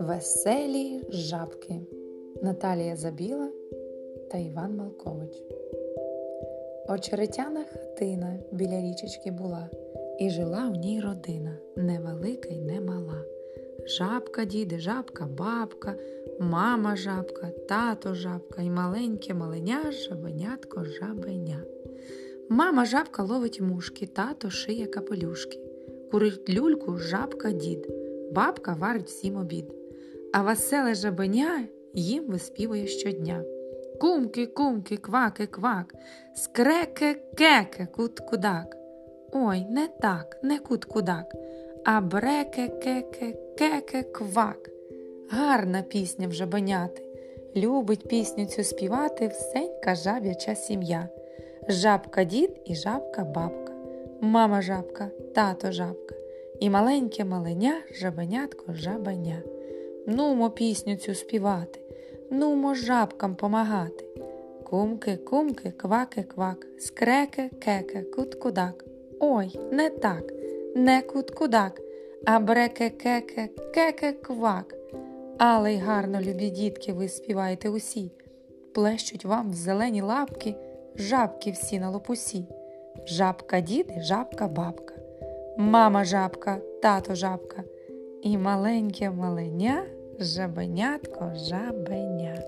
Веселі жабки Наталія Забіла та Іван Малкович. Очеретяна хатина біля річечки була, і жила в ній родина невелика й немала. Жабка, діди, жабка, бабка, мама жабка, тато жабка і маленьке маленя, жабенятко жабеня. Мама жабка ловить мушки, тато шиє капелюшки. Курить люльку жабка дід, бабка варить всім обід. А веселе жабеня їм виспівує щодня. Кумки, кумки, кваки, квак, скреке, кеке, кут-кудак. Ой, не так, не кут-кудак, а бреке, кеке, кеке, квак. Гарна пісня в жабеняти. Любить пісню цю співати всенька жаб'яча сім'я. Жабка дід і жабка бабка, мама жабка, тато жабка, і маленьке маленя жабенятко жабеня. Нумо пісню цю співати, нумо жабкам помагати. Кумки, кумки, кваки, квак, скреке, кеке, кут-кудак. Ой, не так, не кут-кудак, а бреке кеке, кеке, квак. Але й гарно, любі дітки, ви співаєте усі, плещуть вам в зелені лапки жабки всі на лопусі. Жабка дід і жабка бабка, мама жабка, тато жабка і маленьке маленя жабенятко жабеня.